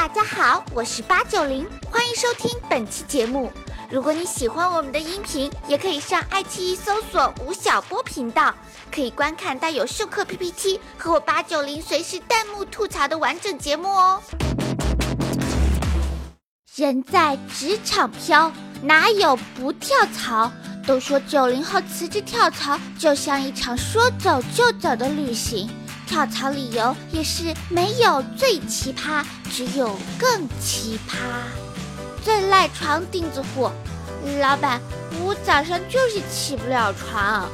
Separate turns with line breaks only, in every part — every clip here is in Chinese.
大家好，我是八九零，欢迎收听本期节目。如果你喜欢我们的音频，也可以上爱奇艺搜索吴晓波频道，可以观看带有授课 PPT 和我八九零随时弹幕吐槽的完整节目哦。人在职场飘，哪有不跳槽？都说九零后辞职跳槽就像一场说走就走的旅行，跳槽理由也是没有最奇葩，只有更奇葩。最赖床钉子户，老板，我早上就是起不了床。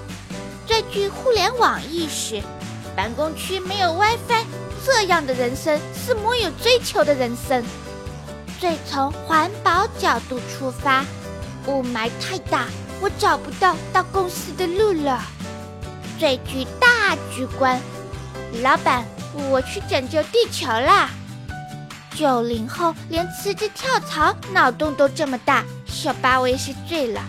最具互联网意识，办公区没有 WiFi，这样的人生是没有追求的人生。最从环保角度出发，雾霾太大，我找不到到公司的路了。最具大局观，老板，我去拯救地球啦！九零后连辞职跳槽脑洞都这么大，小八我也是醉了。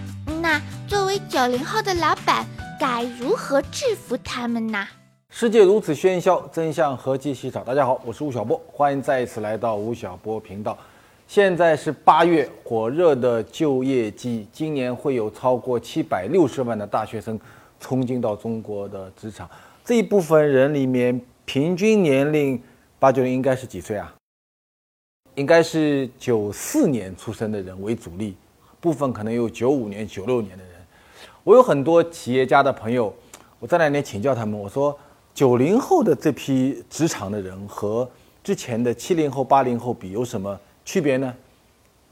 那作为九零后的老板，该如何制服他们呢？
世界如此喧嚣，真相何其稀少。大家好，我是吴晓波，欢迎再一次来到吴晓波频道。现在是八月，火热的就业季，今年会有超过七百六十万的大学生冲进到中国的职场。这一部分人里面，平均年龄八九零应该是几岁啊？应该是九四年出生的人为主力，部分可能有九五年、九六年的人。我有很多企业家的朋友，我这两年请教他们，我说九零后的这批职场的人和之前的七零后、八零后比有什么？区别呢？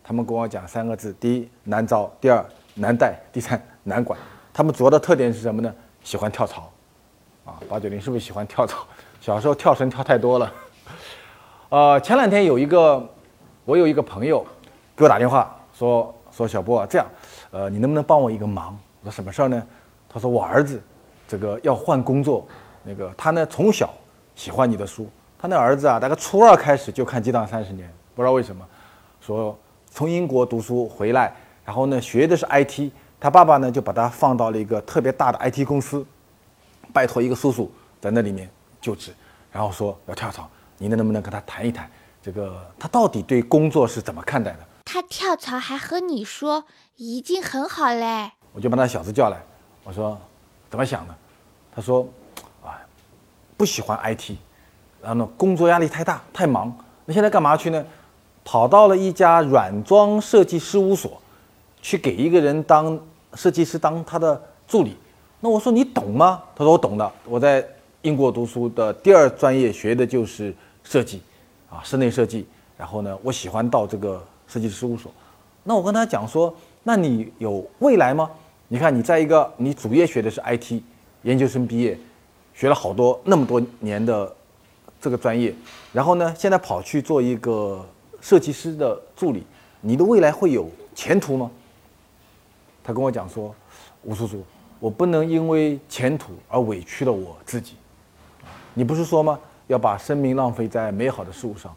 他们跟我讲三个字：第一难招，第二难带，第三难管。他们主要的特点是什么呢？喜欢跳槽。啊，八九零是不是喜欢跳槽？小时候跳绳跳太多了。呃，前两天有一个，我有一个朋友给我打电话说说小波啊，这样，呃，你能不能帮我一个忙？我说什么事儿呢？他说我儿子这个要换工作，那个他呢从小喜欢你的书，他那儿子啊大概初二开始就看《激荡三十年》。不知道为什么，说从英国读书回来，然后呢学的是 IT，他爸爸呢就把他放到了一个特别大的 IT 公司，拜托一个叔叔在那里面就职，然后说要跳槽，您能不能跟他谈一谈，这个他到底对工作是怎么看待的？
他跳槽还和你说，已经很好嘞。
我就把那小子叫来，我说怎么想的？他说啊，不喜欢 IT，然后呢工作压力太大，太忙。那现在干嘛去呢？跑到了一家软装设计事务所，去给一个人当设计师，当他的助理。那我说你懂吗？他说我懂的。我在英国读书的第二专业学的就是设计，啊，室内设计。然后呢，我喜欢到这个设计事务所。那我跟他讲说，那你有未来吗？你看你在一个你主业学的是 IT，研究生毕业，学了好多那么多年的。这个专业，然后呢，现在跑去做一个设计师的助理，你的未来会有前途吗？他跟我讲说，吴叔叔，我不能因为前途而委屈了我自己。你不是说吗？要把生命浪费在美好的事物上。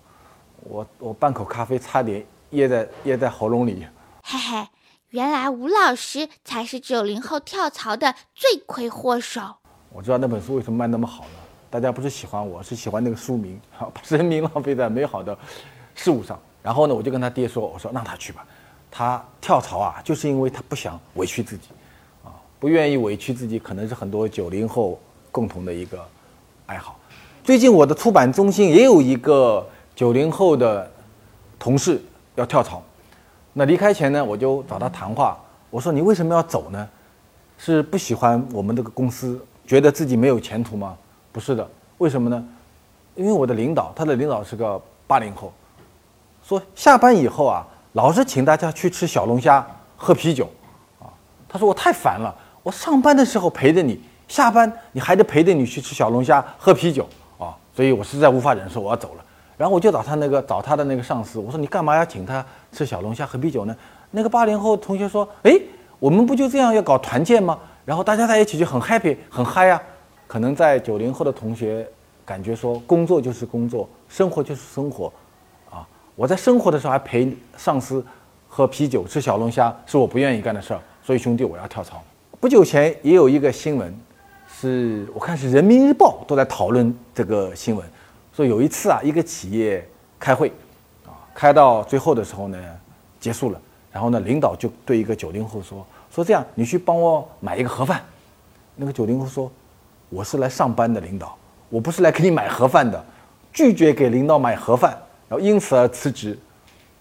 我我半口咖啡差点噎在噎在喉咙里。
嘿嘿，原来吴老师才是九零后跳槽的罪魁祸首。
我知道那本书为什么卖那么好了。大家不是喜欢我，是喜欢那个书名，好，把生命浪费在美好的事物上。然后呢，我就跟他爹说：“我说让他去吧，他跳槽啊，就是因为他不想委屈自己，啊，不愿意委屈自己，可能是很多九零后共同的一个爱好。最近我的出版中心也有一个九零后的同事要跳槽，那离开前呢，我就找他谈话，我说你为什么要走呢？是不喜欢我们这个公司，觉得自己没有前途吗？”不是的，为什么呢？因为我的领导，他的领导是个八零后，说下班以后啊，老是请大家去吃小龙虾、喝啤酒，啊，他说我太烦了，我上班的时候陪着你，下班你还得陪着你去吃小龙虾、喝啤酒，啊，所以我实在无法忍受，我要走了。然后我就找他那个找他的那个上司，我说你干嘛要请他吃小龙虾、喝啤酒呢？那个八零后同学说，哎，我们不就这样要搞团建吗？然后大家在一起就很 happy 很嗨呀。可能在九零后的同学感觉说，工作就是工作，生活就是生活，啊，我在生活的时候还陪上司喝啤酒、吃小龙虾，是我不愿意干的事儿。所以兄弟，我要跳槽。不久前也有一个新闻，是我看是人民日报都在讨论这个新闻，说有一次啊，一个企业开会，啊，开到最后的时候呢，结束了。然后呢，领导就对一个九零后说：“说这样，你去帮我买一个盒饭。”那个九零后说：“我是来上班的，领导，我不是来给你买盒饭的。”拒绝给领导买盒饭，然后因此而辞职。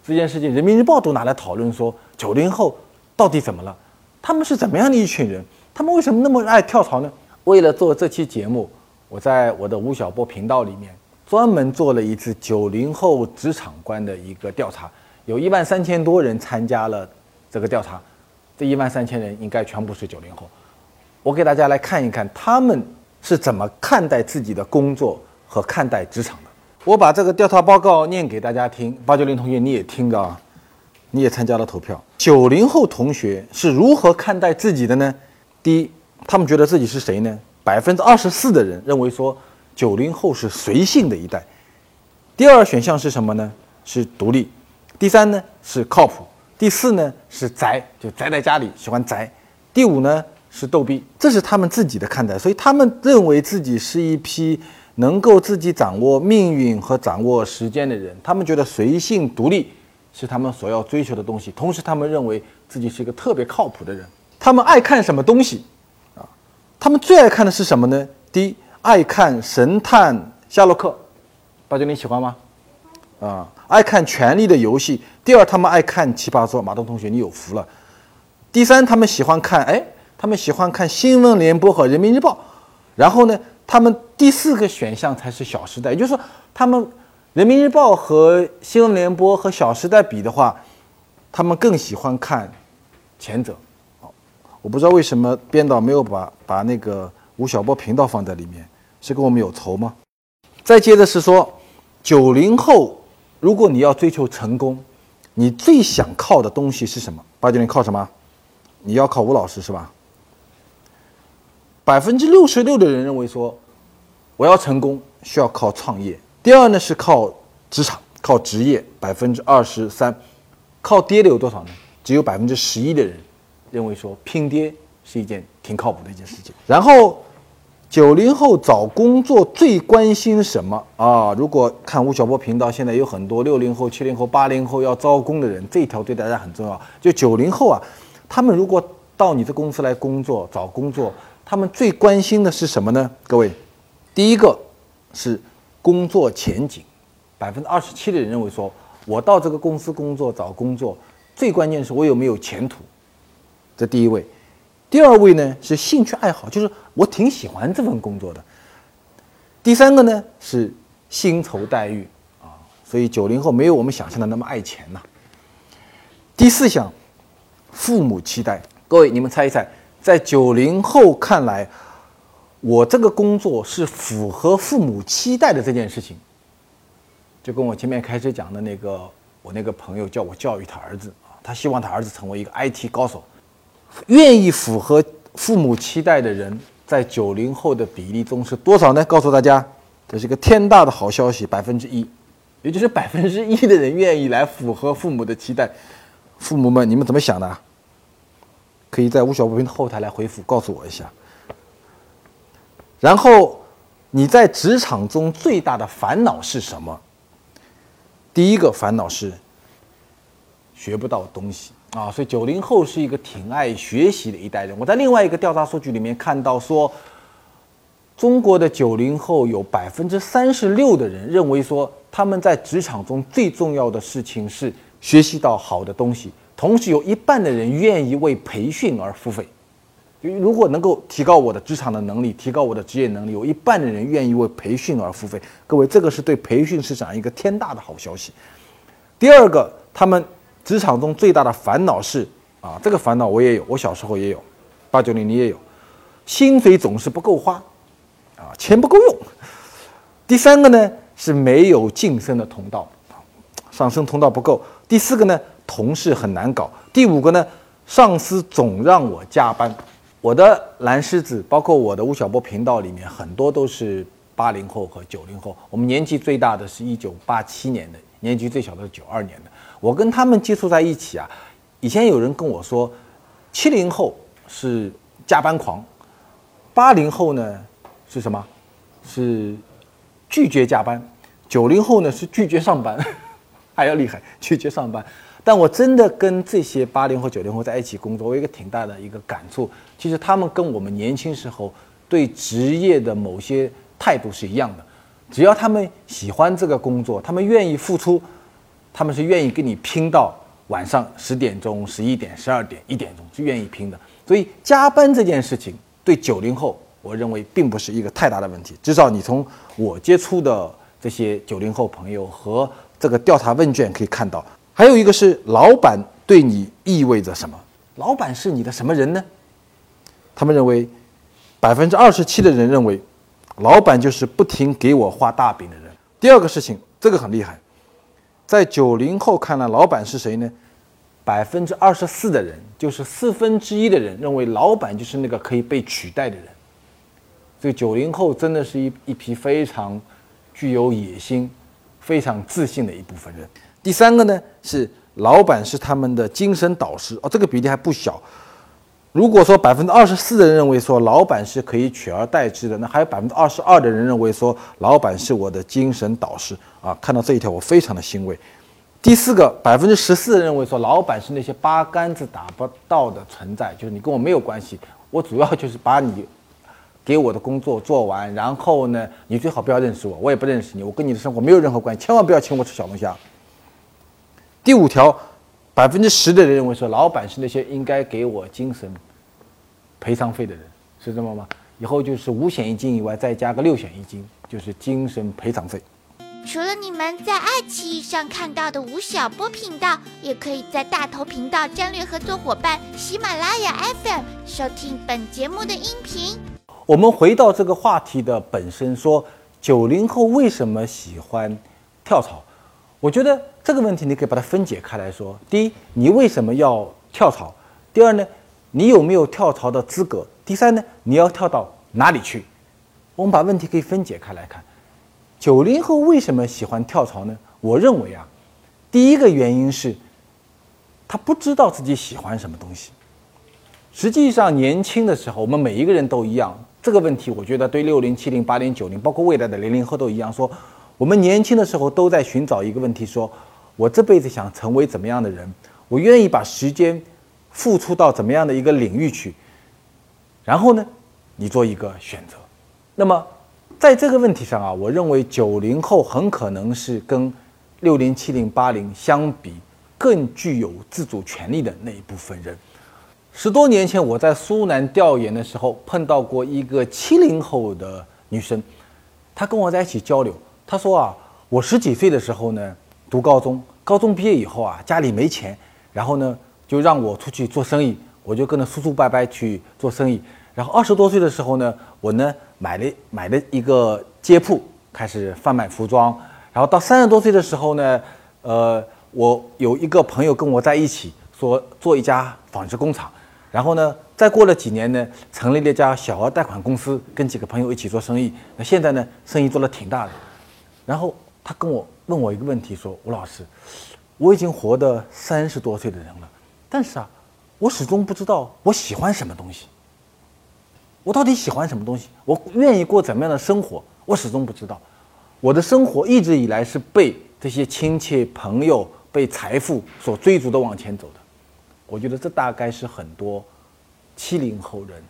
这件事情，《人民日报》都拿来讨论，说九零后到底怎么了？他们是怎么样的一群人？他们为什么那么爱跳槽呢？为了做这期节目，我在我的吴晓波频道里面专门做了一次九零后职场观的一个调查，有一万三千多人参加了这个调查，这一万三千人应该全部是九零后。我给大家来看一看他们是怎么看待自己的工作和看待职场的。我把这个调查报告念给大家听，八九零同学你也听着啊，你也参加了投票。九零后同学是如何看待自己的呢？第一，他们觉得自己是谁呢？百分之二十四的人认为说九零后是随性的一代。第二选项是什么呢？是独立。第三呢是靠谱。第四呢是宅，就宅在家里喜欢宅。第五呢是逗逼。这是他们自己的看待，所以他们认为自己是一批。能够自己掌握命运和掌握时间的人，他们觉得随性独立是他们所要追求的东西。同时，他们认为自己是一个特别靠谱的人。他们爱看什么东西？啊，他们最爱看的是什么呢？第一，爱看神探夏洛克，八九你喜欢吗？啊，爱看《权力的游戏》。第二，他们爱看《奇葩说》，马东同学你有福了。第三，他们喜欢看，哎，他们喜欢看《新闻联播》和《人民日报》。然后呢？他们第四个选项才是《小时代》，也就是说，他们《人民日报》和《新闻联播》和《小时代》比的话，他们更喜欢看前者。我不知道为什么编导没有把把那个吴晓波频道放在里面，是跟我们有仇吗？再接着是说，九零后，如果你要追求成功，你最想靠的东西是什么？八九零靠什么？你要靠吴老师是吧？百分之六十六的人认为说，我要成功需要靠创业。第二呢是靠职场、靠职业。百分之二十三，靠爹的有多少呢？只有百分之十一的人认为说拼爹是一件挺靠谱的一件事情。然后九零后找工作最关心什么啊？如果看吴晓波频道，现在有很多六零后、七零后、八零后要招工的人，这一条对大家很重要。就九零后啊，他们如果到你的公司来工作找工作。他们最关心的是什么呢？各位，第一个是工作前景，百分之二十七的人认为说，我到这个公司工作找工作，最关键是我有没有前途，这第一位。第二位呢是兴趣爱好，就是我挺喜欢这份工作的。第三个呢是薪酬待遇啊，所以九零后没有我们想象的那么爱钱呐。第四项，父母期待，各位你们猜一猜。在九零后看来，我这个工作是符合父母期待的这件事情，就跟我前面开始讲的那个我那个朋友叫我教育他儿子啊，他希望他儿子成为一个 IT 高手，愿意符合父母期待的人，在九零后的比例中是多少呢？告诉大家，这是个天大的好消息，百分之一，也就是百分之一的人愿意来符合父母的期待。父母们，你们怎么想的？可以在吴晓波的后台来回复，告诉我一下。然后你在职场中最大的烦恼是什么？第一个烦恼是学不到东西啊，所以九零后是一个挺爱学习的一代人。我在另外一个调查数据里面看到说，中国的九零后有百分之三十六的人认为说，他们在职场中最重要的事情是学习到好的东西。同时，有一半的人愿意为培训而付费。就如果能够提高我的职场的能力，提高我的职业能力，有一半的人愿意为培训而付费。各位，这个是对培训市场一个天大的好消息。第二个，他们职场中最大的烦恼是啊，这个烦恼我也有，我小时候也有，八九零你也有，薪水总是不够花，啊，钱不够用。第三个呢是没有晋升的通道，上升通道不够。第四个呢？同事很难搞。第五个呢，上司总让我加班。我的蓝狮子，包括我的吴晓波频道里面，很多都是八零后和九零后。我们年纪最大的是一九八七年的，年纪最小的是九二年的。我跟他们接触在一起啊，以前有人跟我说，七零后是加班狂，八零后呢是什么？是拒绝加班，九零后呢是拒绝上班。还要厉害，拒绝上班。但我真的跟这些八零后、九零后在一起工作，我有一个挺大的一个感触，其实他们跟我们年轻时候对职业的某些态度是一样的。只要他们喜欢这个工作，他们愿意付出，他们是愿意跟你拼到晚上十点钟、十一点、十二点、一点钟，是愿意拼的。所以加班这件事情，对九零后，我认为并不是一个太大的问题。至少你从我接触的这些九零后朋友和这个调查问卷可以看到。还有一个是老板对你意味着什么？老板是你的什么人呢？他们认为，百分之二十七的人认为，老板就是不停给我画大饼的人。第二个事情，这个很厉害，在九零后看来，老板是谁呢？百分之二十四的人，就是四分之一的人认为老板就是那个可以被取代的人。这九零后真的是一一批非常具有野心、非常自信的一部分人。第三个呢是老板是他们的精神导师哦，这个比例还不小。如果说百分之二十四的人认为说老板是可以取而代之的，那还有百分之二十二的人认为说老板是我的精神导师啊。看到这一条我非常的欣慰。第四个百分之十四认为说老板是那些八竿子打不到的存在，就是你跟我没有关系，我主要就是把你给我的工作做完，然后呢你最好不要认识我，我也不认识你，我跟你的生活没有任何关系，千万不要请我吃小龙虾。第五条，百分之十的人认为说，老板是那些应该给我精神赔偿费的人，是这么吗？以后就是五险一金以外，再加个六险一金，就是精神赔偿费。
除了你们在爱奇艺上看到的吴晓波频道，也可以在大头频道战略合作伙伴喜马拉雅 FM 收听本节目的音频。
我们回到这个话题的本身，说九零后为什么喜欢跳槽？我觉得这个问题你可以把它分解开来说：第一，你为什么要跳槽？第二呢，你有没有跳槽的资格？第三呢，你要跳到哪里去？我们把问题可以分解开来看。九零后为什么喜欢跳槽呢？我认为啊，第一个原因是，他不知道自己喜欢什么东西。实际上，年轻的时候，我们每一个人都一样。这个问题，我觉得对六零、七零、八零、九零，包括未来的零零后都一样说。我们年轻的时候都在寻找一个问题：说我这辈子想成为怎么样的人？我愿意把时间付出到怎么样的一个领域去？然后呢，你做一个选择。那么在这个问题上啊，我认为九零后很可能是跟六零、七零、八零相比更具有自主权利的那一部分人。十多年前我在苏南调研的时候碰到过一个七零后的女生，她跟我在一起交流。他说啊，我十几岁的时候呢，读高中，高中毕业以后啊，家里没钱，然后呢，就让我出去做生意，我就跟着叔叔伯伯去做生意。然后二十多岁的时候呢，我呢买了买了一个街铺，开始贩卖服装。然后到三十多岁的时候呢，呃，我有一个朋友跟我在一起，说做一家纺织工厂。然后呢，再过了几年呢，成立了一家小额贷款公司，跟几个朋友一起做生意。那现在呢，生意做得挺大的。然后他跟我问我一个问题，说：“吴老师，我已经活得三十多岁的人了，但是啊，我始终不知道我喜欢什么东西。我到底喜欢什么东西？我愿意过怎么样的生活？我始终不知道。我的生活一直以来是被这些亲戚朋友、被财富所追逐的往前走的。我觉得这大概是很多七零后人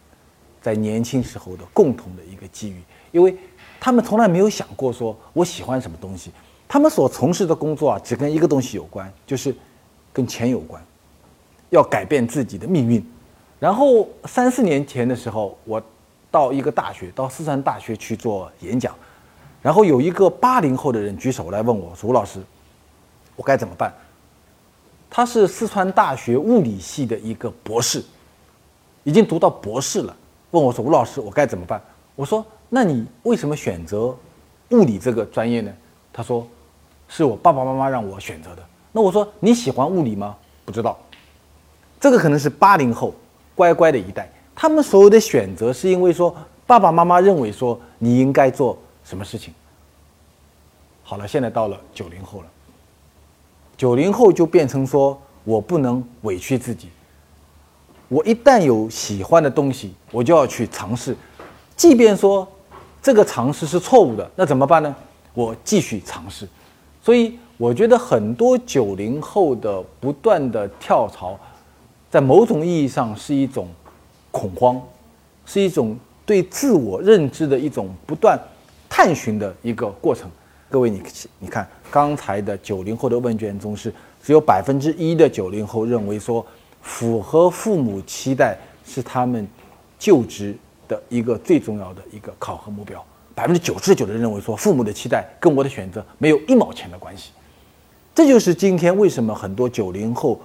在年轻时候的共同的一个机遇，因为。”他们从来没有想过说我喜欢什么东西，他们所从事的工作啊，只跟一个东西有关，就是跟钱有关，要改变自己的命运。然后三四年前的时候，我到一个大学，到四川大学去做演讲，然后有一个八零后的人举手来问我说：“吴老师，我该怎么办？”他是四川大学物理系的一个博士，已经读到博士了，问我说：“吴老师，我该怎么办？”我说。那你为什么选择物理这个专业呢？他说，是我爸爸妈妈让我选择的。那我说你喜欢物理吗？不知道。这个可能是八零后乖乖的一代，他们所有的选择是因为说爸爸妈妈认为说你应该做什么事情。好了，现在到了九零后了，九零后就变成说我不能委屈自己，我一旦有喜欢的东西，我就要去尝试，即便说。这个尝试是错误的，那怎么办呢？我继续尝试。所以我觉得很多九零后的不断的跳槽，在某种意义上是一种恐慌，是一种对自我认知的一种不断探寻的一个过程。各位，你你看刚才的九零后的问卷中是只有百分之一的九零后认为说符合父母期待是他们就职的一个最重要的一个考核目标，百分之九十九的人认为说父母的期待跟我的选择没有一毛钱的关系，这就是今天为什么很多九零后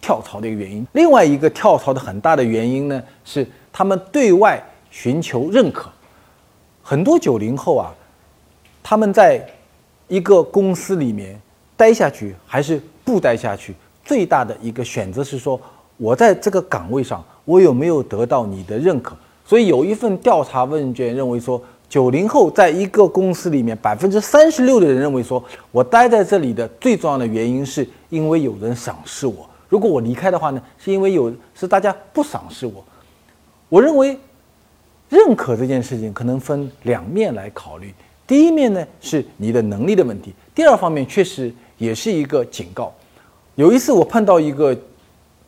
跳槽的一个原因。另外一个跳槽的很大的原因呢是他们对外寻求认可，很多九零后啊，他们在一个公司里面待下去还是不待下去，最大的一个选择是说，我在这个岗位上，我有没有得到你的认可？所以有一份调查问卷认为说，九零后在一个公司里面，百分之三十六的人认为说，我待在这里的最重要的原因是因为有人赏识我。如果我离开的话呢，是因为有是大家不赏识我。我认为，认可这件事情可能分两面来考虑。第一面呢是你的能力的问题，第二方面确实也是一个警告。有一次我碰到一个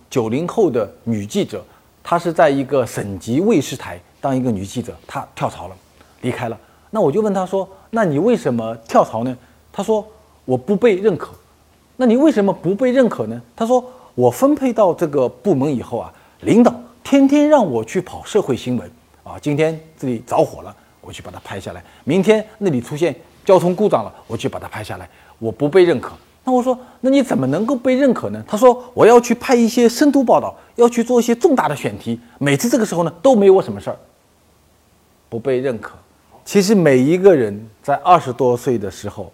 九零后的女记者，她是在一个省级卫视台当一个女记者，她跳槽了，离开了。那我就问她说：“那你为什么跳槽呢？”她说：“我不被认可。”那你为什么不被认可呢？她说：“我分配到这个部门以后啊，领导天天让我去跑社会新闻啊，今天这里着火了。”我去把它拍下来。明天那里出现交通故障了，我去把它拍下来。我不被认可，那我说，那你怎么能够被认可呢？他说，我要去拍一些深度报道，要去做一些重大的选题。每次这个时候呢，都没我什么事儿。不被认可，其实每一个人在二十多岁的时候，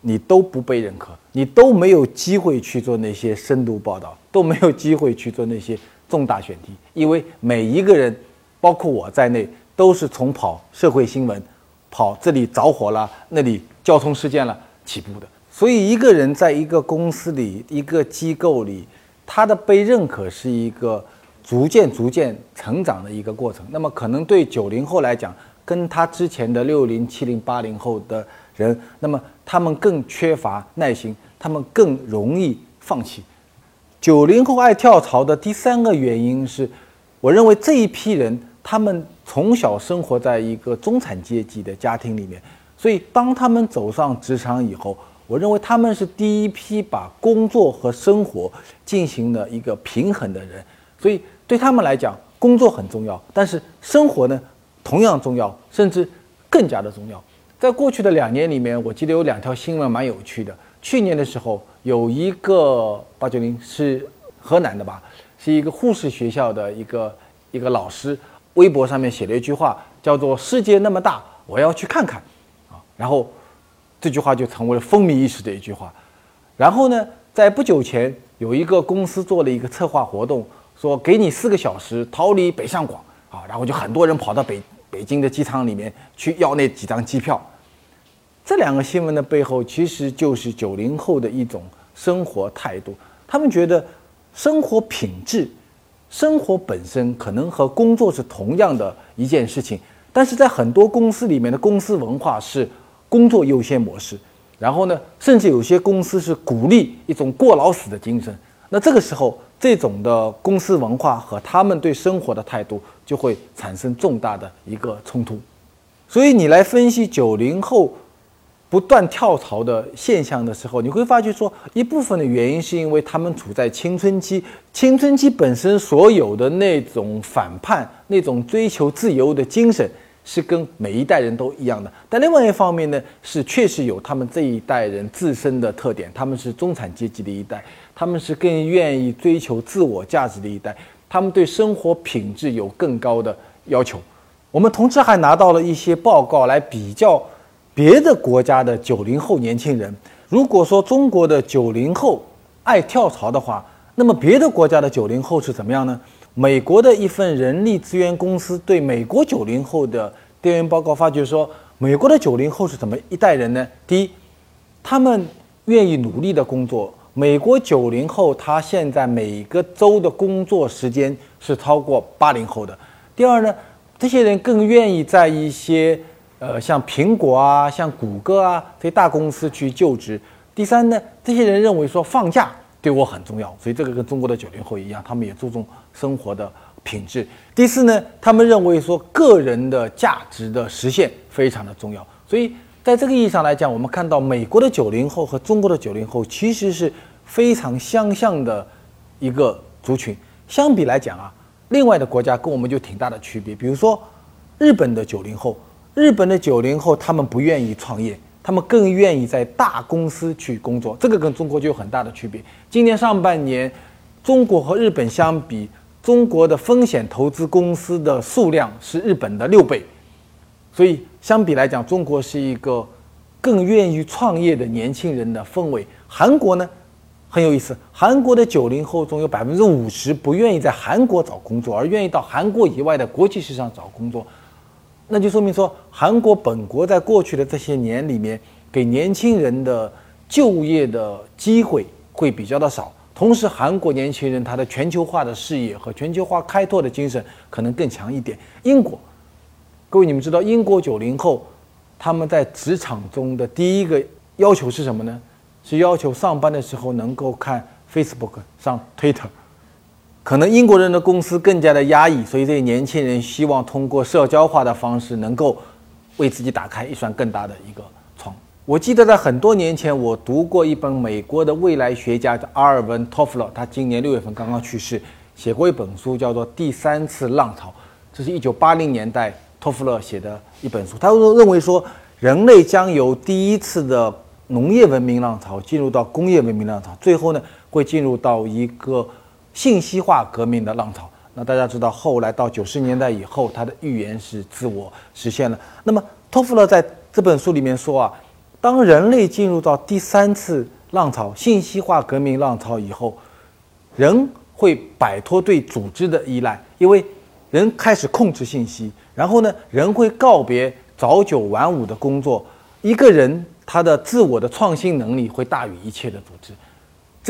你都不被认可，你都没有机会去做那些深度报道，都没有机会去做那些重大选题，因为每一个人，包括我在内。都是从跑社会新闻，跑这里着火了，那里交通事件了起步的。所以一个人在一个公司里、一个机构里，他的被认可是一个逐渐、逐渐成长的一个过程。那么可能对九零后来讲，跟他之前的六零、七零、八零后的人，那么他们更缺乏耐心，他们更容易放弃。九零后爱跳槽的第三个原因是，我认为这一批人。他们从小生活在一个中产阶级的家庭里面，所以当他们走上职场以后，我认为他们是第一批把工作和生活进行了一个平衡的人。所以对他们来讲，工作很重要，但是生活呢同样重要，甚至更加的重要。在过去的两年里面，我记得有两条新闻蛮有趣的。去年的时候，有一个八九零是河南的吧，是一个护士学校的一个一个老师。微博上面写了一句话，叫做“世界那么大，我要去看看”，啊，然后这句话就成为了风靡一时的一句话。然后呢，在不久前，有一个公司做了一个策划活动，说给你四个小时逃离北上广，啊，然后就很多人跑到北北京的机场里面去要那几张机票。这两个新闻的背后，其实就是九零后的一种生活态度，他们觉得生活品质。生活本身可能和工作是同样的一件事情，但是在很多公司里面的公司文化是工作优先模式，然后呢，甚至有些公司是鼓励一种过劳死的精神。那这个时候，这种的公司文化和他们对生活的态度就会产生重大的一个冲突。所以你来分析九零后。不断跳槽的现象的时候，你会发觉说，一部分的原因是因为他们处在青春期，青春期本身所有的那种反叛、那种追求自由的精神是跟每一代人都一样的。但另外一方面呢，是确实有他们这一代人自身的特点，他们是中产阶级的一代，他们是更愿意追求自我价值的一代，他们对生活品质有更高的要求。我们同时还拿到了一些报告来比较。别的国家的九零后年轻人，如果说中国的九零后爱跳槽的话，那么别的国家的九零后是怎么样呢？美国的一份人力资源公司对美国九零后的调研报告发觉说，美国的九零后是怎么一代人呢？第一，他们愿意努力的工作。美国九零后他现在每个周的工作时间是超过八零后的。第二呢，这些人更愿意在一些。呃，像苹果啊，像谷歌啊这些大公司去就职，第三呢，这些人认为说放假对我很重要，所以这个跟中国的九零后一样，他们也注重生活的品质。第四呢，他们认为说个人的价值的实现非常的重要，所以在这个意义上来讲，我们看到美国的九零后和中国的九零后其实是非常相像的一个族群。相比来讲啊，另外的国家跟我们就挺大的区别，比如说日本的九零后，日本的九零后他们不愿意创业。他们更愿意在大公司去工作，这个跟中国就有很大的区别。今年上半年，中国和日本相比，中国的风险投资公司的数量是日本的六倍，所以相比来讲，中国是一个更愿意创业的年轻人的氛围。韩国呢，很有意思，韩国的九零后中有百分之五十不愿意在韩国找工作，而愿意到韩国以外的国际市场找工作。那就说明说，韩国本国在过去的这些年里面，给年轻人的就业的机会会比较的少。同时，韩国年轻人他的全球化的视野和全球化开拓的精神可能更强一点。英国，各位你们知道，英国九零后他们在职场中的第一个要求是什么呢？是要求上班的时候能够看 Facebook 上 Twitter。可能英国人的公司更加的压抑，所以这些年轻人希望通过社交化的方式，能够为自己打开一扇更大的一个窗。我记得在很多年前，我读过一本美国的未来学家叫阿尔文·托夫勒，他今年六月份刚刚去世，写过一本书叫做《第三次浪潮》，这是一九八零年代托夫勒写的一本书。他认为说，人类将由第一次的农业文明浪潮进入到工业文明浪潮，最后呢，会进入到一个。信息化革命的浪潮，那大家知道，后来到九十年代以后，他的预言是自我实现了。那么托夫勒在这本书里面说啊，当人类进入到第三次浪潮——信息化革命浪潮以后，人会摆脱对组织的依赖，因为人开始控制信息。然后呢，人会告别早九晚五的工作，一个人他的自我的创新能力会大于一切的组织。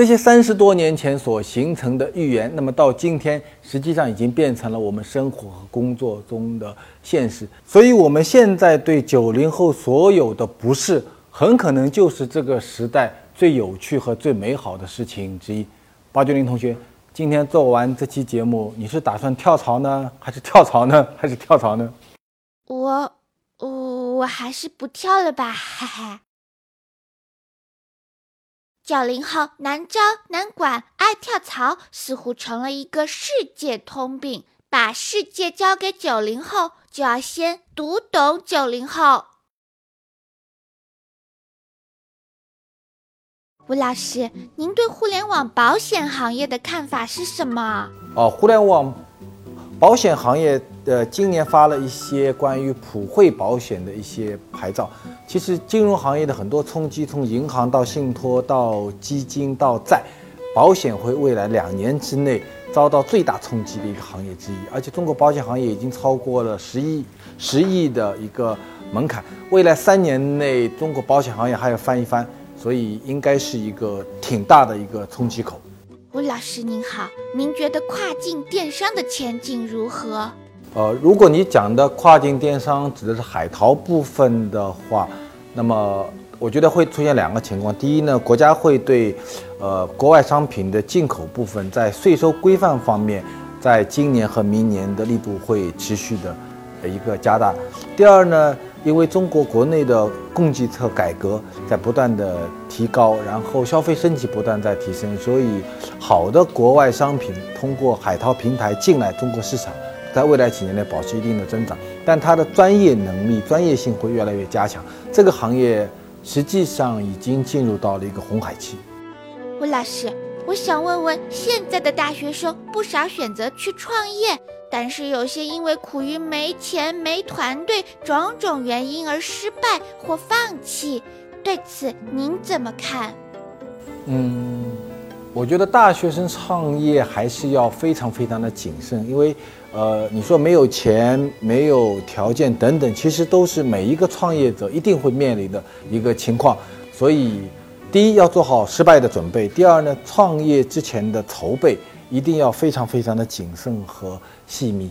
这些三十多年前所形成的预言，那么到今天实际上已经变成了我们生活和工作中的现实。所以，我们现在对九零后所有的不适，很可能就是这个时代最有趣和最美好的事情之一。八九零同学，今天做完这期节目，你是打算跳槽呢，还是跳槽呢，还是跳槽呢？
我，我，我还是不跳了吧，哈哈。九零后难招难管，爱跳槽似乎成了一个世界通病。把世界交给九零后，就要先读懂九零后。吴老师，您对互联网保险行业的看法是什么？
哦，互联网。保险行业呃，今年发了一些关于普惠保险的一些牌照。其实金融行业的很多冲击，从银行到信托到基金到债，保险会未来两年之内遭到最大冲击的一个行业之一。而且中国保险行业已经超过了十亿十亿的一个门槛，未来三年内中国保险行业还要翻一番，所以应该是一个挺大的一个冲击口。
吴老师您好，您觉得跨境电商的前景如何？
呃，如果你讲的跨境电商指的是海淘部分的话，那么我觉得会出现两个情况。第一呢，国家会对，呃，国外商品的进口部分在税收规范方面，在今年和明年的力度会持续的一个加大。第二呢。因为中国国内的供给侧改革在不断的提高，然后消费升级不断在提升，所以好的国外商品通过海淘平台进来中国市场，在未来几年内保持一定的增长，但它的专业能力、专业性会越来越加强。这个行业实际上已经进入到了一个红海期。
吴老师，我想问问，现在的大学生不少选择去创业。但是有些因为苦于没钱、没团队种种原因而失败或放弃，对此您怎么看？
嗯，我觉得大学生创业还是要非常非常的谨慎，因为，呃，你说没有钱、没有条件等等，其实都是每一个创业者一定会面临的一个情况。所以，第一要做好失败的准备；第二呢，创业之前的筹备。一定要非常非常的谨慎和细密。